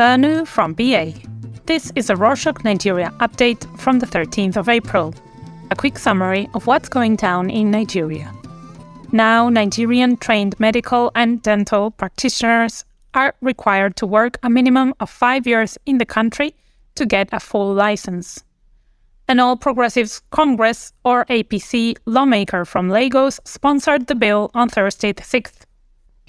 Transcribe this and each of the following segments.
Sanu from BA. This is a Rorshok Nigeria update from the 13th of April. A quick summary of what's going down in Nigeria. Now, Nigerian trained medical and dental practitioners are required to work a minimum of five years in the country to get a full license. An All Progressives Congress, or APC, lawmaker from Lagos sponsored the bill on Thursday the 6th.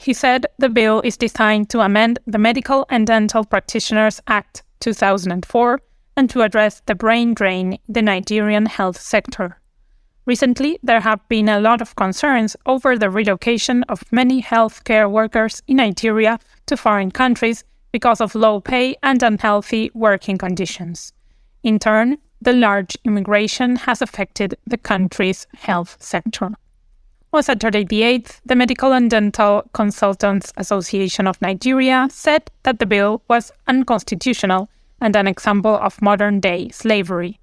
He said the bill is designed to amend the Medical and Dental Practitioners Act 2004 and to address the brain drain in the Nigerian health sector. Recently, there have been a lot of concerns over the relocation of many healthcare workers in Nigeria to foreign countries because of low pay and unhealthy working conditions. In turn, the large immigration has affected the country's health sector. On Saturday the 8th, the Medical and Dental Consultants Association of Nigeria said that the bill was unconstitutional and an example of modern day slavery.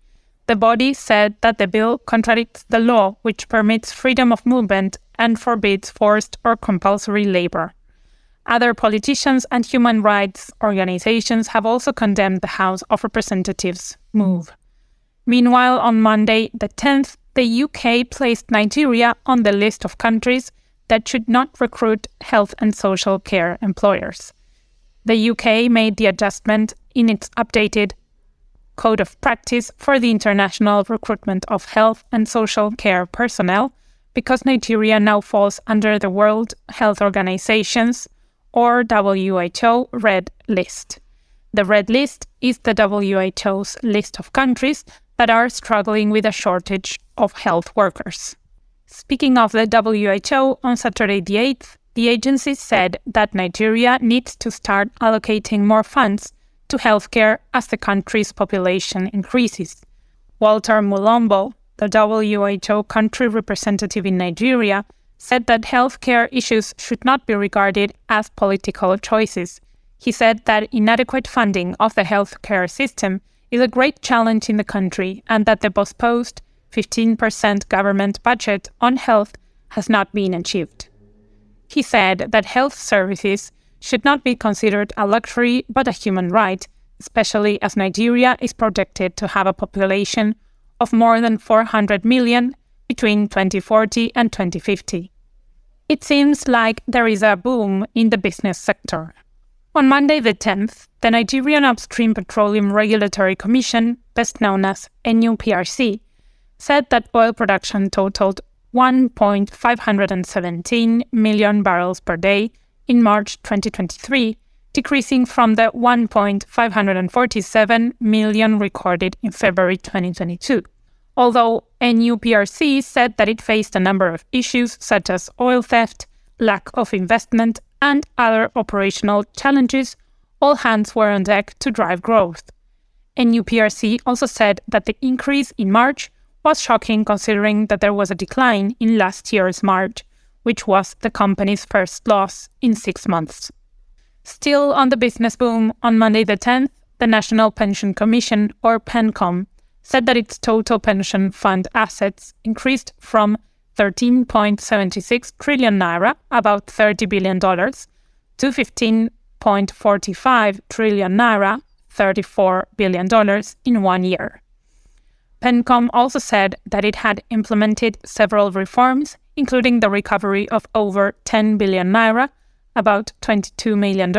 The body said that the bill contradicts the law, which permits freedom of movement and forbids forced or compulsory labor. Other politicians and human rights organizations have also condemned the House of Representatives' move. Meanwhile, on Monday, the 10th, the UK placed Nigeria on the list of countries that should not recruit health and social care employers. The UK made the adjustment in its updated Code of Practice for the international recruitment of health and social care personnel because Nigeria now falls under the World Health Organization's or WHO Red List. The Red List is the WHO's list of countries that are struggling with a shortage of health workers. Speaking of the WHO, on Saturday the 8th, the agency said that Nigeria needs to start allocating more funds to healthcare as the country's population increases. Walter Mulombo, the WHO country representative in Nigeria, said that healthcare issues should not be regarded as political choices. He said that inadequate funding of the healthcare system is a great challenge in the country and that the postposed 15% government budget on health has not been achieved. He said that health services should not be considered a luxury but a human right, especially as Nigeria is projected to have a population of more than 400 million between 2040 and 2050. It seems like there is a boom in the business sector. On Monday, the 10th, the Nigerian Upstream Petroleum Regulatory Commission, best known as NUPRC, said that oil production totaled 1.517 million barrels per day in March 2023, decreasing from the 1.547 million recorded in February 2022. Although NUPRC said that it faced a number of issues such as oil theft, lack of investment, and other operational challenges, all hands were on deck to drive growth. NUPRC also said that the increase in March was shocking considering that there was a decline in last year's March, which was the company's first loss in six months. Still on the business boom, on Monday the 10th, the National Pension Commission, or PENCOM, said that its total pension fund assets increased from 13.76 trillion naira, about $30 billion, to 15.45 trillion naira, $34 billion, in one year. PENCOM also said that it had implemented several reforms, including the recovery of over 10 billion naira, about $22 million,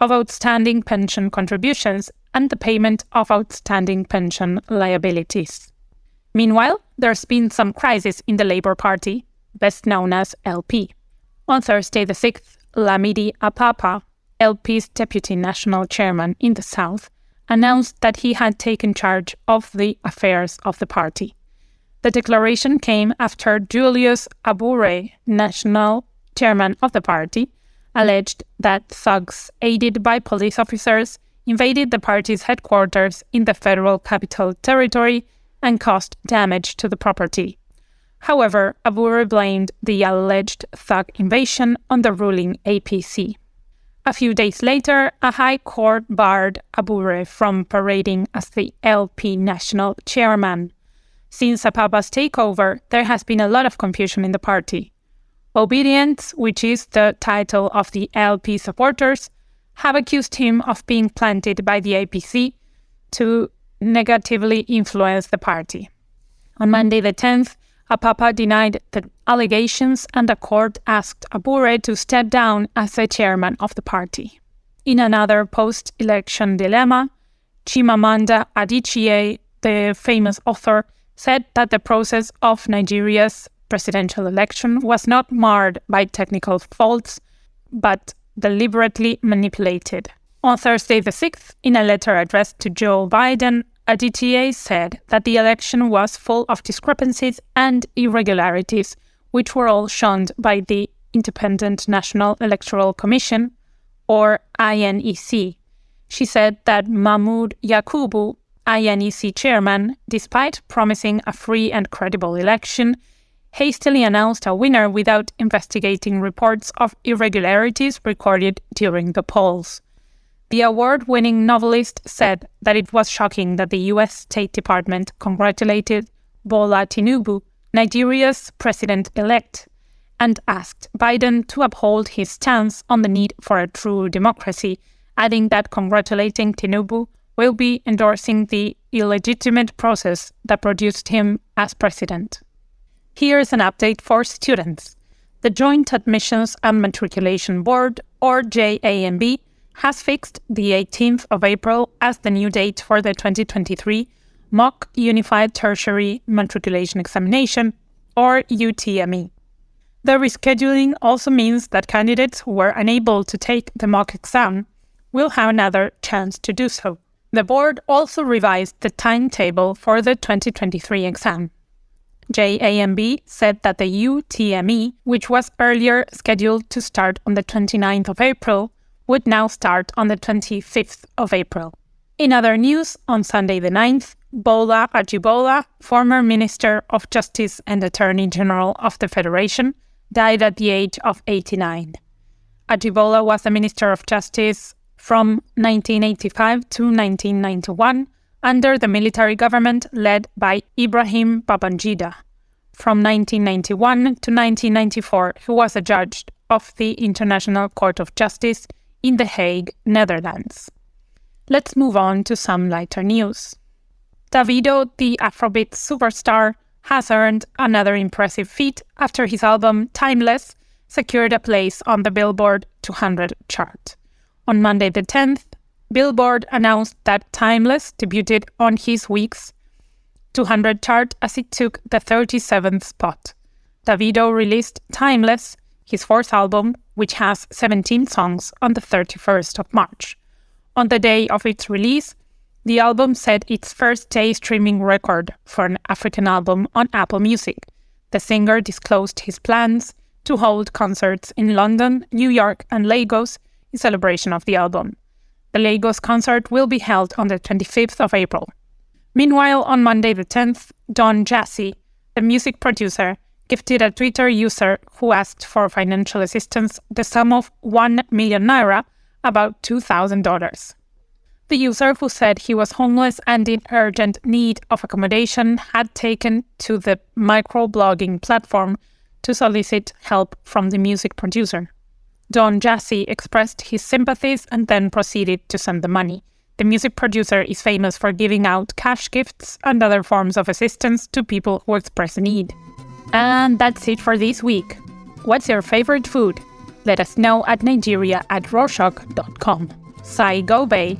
of outstanding pension contributions and the payment of outstanding pension liabilities. Meanwhile, there's been some crisis in the Labour Party, best known as LP. On Thursday the 6th, Lamidi Apapa, LP's deputy national chairman in the south, announced that he had taken charge of the affairs of the party. The declaration came after Julius Abure, national chairman of the party, alleged that thugs, aided by police officers, invaded the party's headquarters in the Federal Capital Territory and caused damage to the property. However, Abure blamed the alleged thug invasion on the ruling APC. A few days later, a high court barred Abure from parading as the LP national chairman. Since Apapa's takeover, there has been a lot of confusion in the party. Obidients, which is the title of the LP supporters, have accused him of being planted by the APC to negatively influence the party. On Monday the 10th, Apapa denied the allegations and the court asked Abure to step down as the chairman of the party. In another post election dilemma, Chimamanda Adichie, the famous author, said that the process of Nigeria's presidential election was not marred by technical faults, but deliberately manipulated. On Thursday the 6th, in a letter addressed to Joe Biden, Adichie said that the election was full of discrepancies and irregularities, which were all shunned by the Independent National Electoral Commission, or INEC. She said that Mahmoud Yakubu, INEC chairman, despite promising a free and credible election, hastily announced a winner without investigating reports of irregularities recorded during the polls. The award winning novelist said that it was shocking that the US State Department congratulated Bola Tinubu, Nigeria's president elect, and asked Biden to uphold his stance on the need for a true democracy, adding that congratulating Tinubu will be endorsing the illegitimate process that produced him as president. Here's an update for students. The Joint Admissions and Matriculation Board, or JAMB, has fixed the 18th of April as the new date for the 2023 Mock Unified Tertiary Matriculation Examination, or UTME. The rescheduling also means that candidates who were unable to take the mock exam will have another chance to do so. The board also revised the timetable for the 2023 exam. JAMB said that the UTME, which was earlier scheduled to start on the 29th of April, would now start on the 25th of April. In other news, on Sunday the 9th, Bola Ajibola, former Minister of Justice and Attorney General of the Federation, died at the age of 89. Ajibola was a Minister of Justice from 1985 to 1991 under the military government led by Ibrahim Babangida. From 1991 to 1994, he was a judge of the International Court of Justice in The Hague, Netherlands. Let's move on to some lighter news. Davido, the Afrobeat superstar, has earned another impressive feat after his album Timeless secured a place on the Billboard 200 chart. On Monday the 10th, Billboard announced that Timeless debuted on his week's 200 chart as it took the 37th spot. Davido released Timeless, his fourth album, which has 17 songs, on the 31st of March. On the day of its release, the album set its first day streaming record for an African album on Apple Music. The singer disclosed his plans to hold concerts in London, New York, and Lagos in celebration of the album. The Lagos concert will be held on the 25th of April. Meanwhile, on Monday the 10th, Don Jazzy, the music producer, gifted a Twitter user who asked for financial assistance the sum of 1 million naira, about $2,000. The user who said he was homeless and in urgent need of accommodation had taken to the microblogging platform to solicit help from the music producer. Don Jazzy expressed his sympathies and then proceeded to send the money. The music producer is famous for giving out cash gifts and other forms of assistance to people who express need. And that's it for this week. What's your favorite food? Let us know at nigeria at rorshok.com. Sai Gobe.